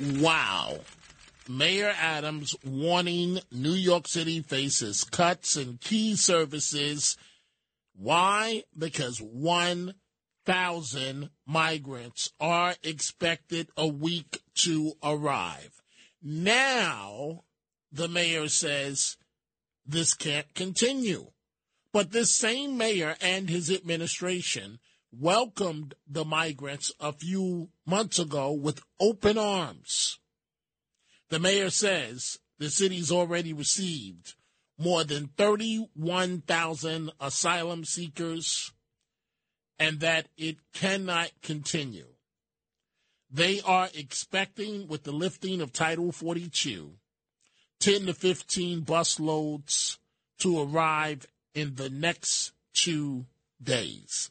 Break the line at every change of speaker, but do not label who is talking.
Wow. Mayor Adams warning New York City faces cuts in key services. Why? Because 1,000 migrants are expected a week to arrive. Now, the mayor says this can't continue. But this same mayor and his administration welcomed the migrants a few months ago with open arms. The mayor says the city's already received more than 31,000 asylum seekers and that it cannot continue. They are expecting, with the lifting of Title 42, 10 to 15 bus loads to arrive in the next two days.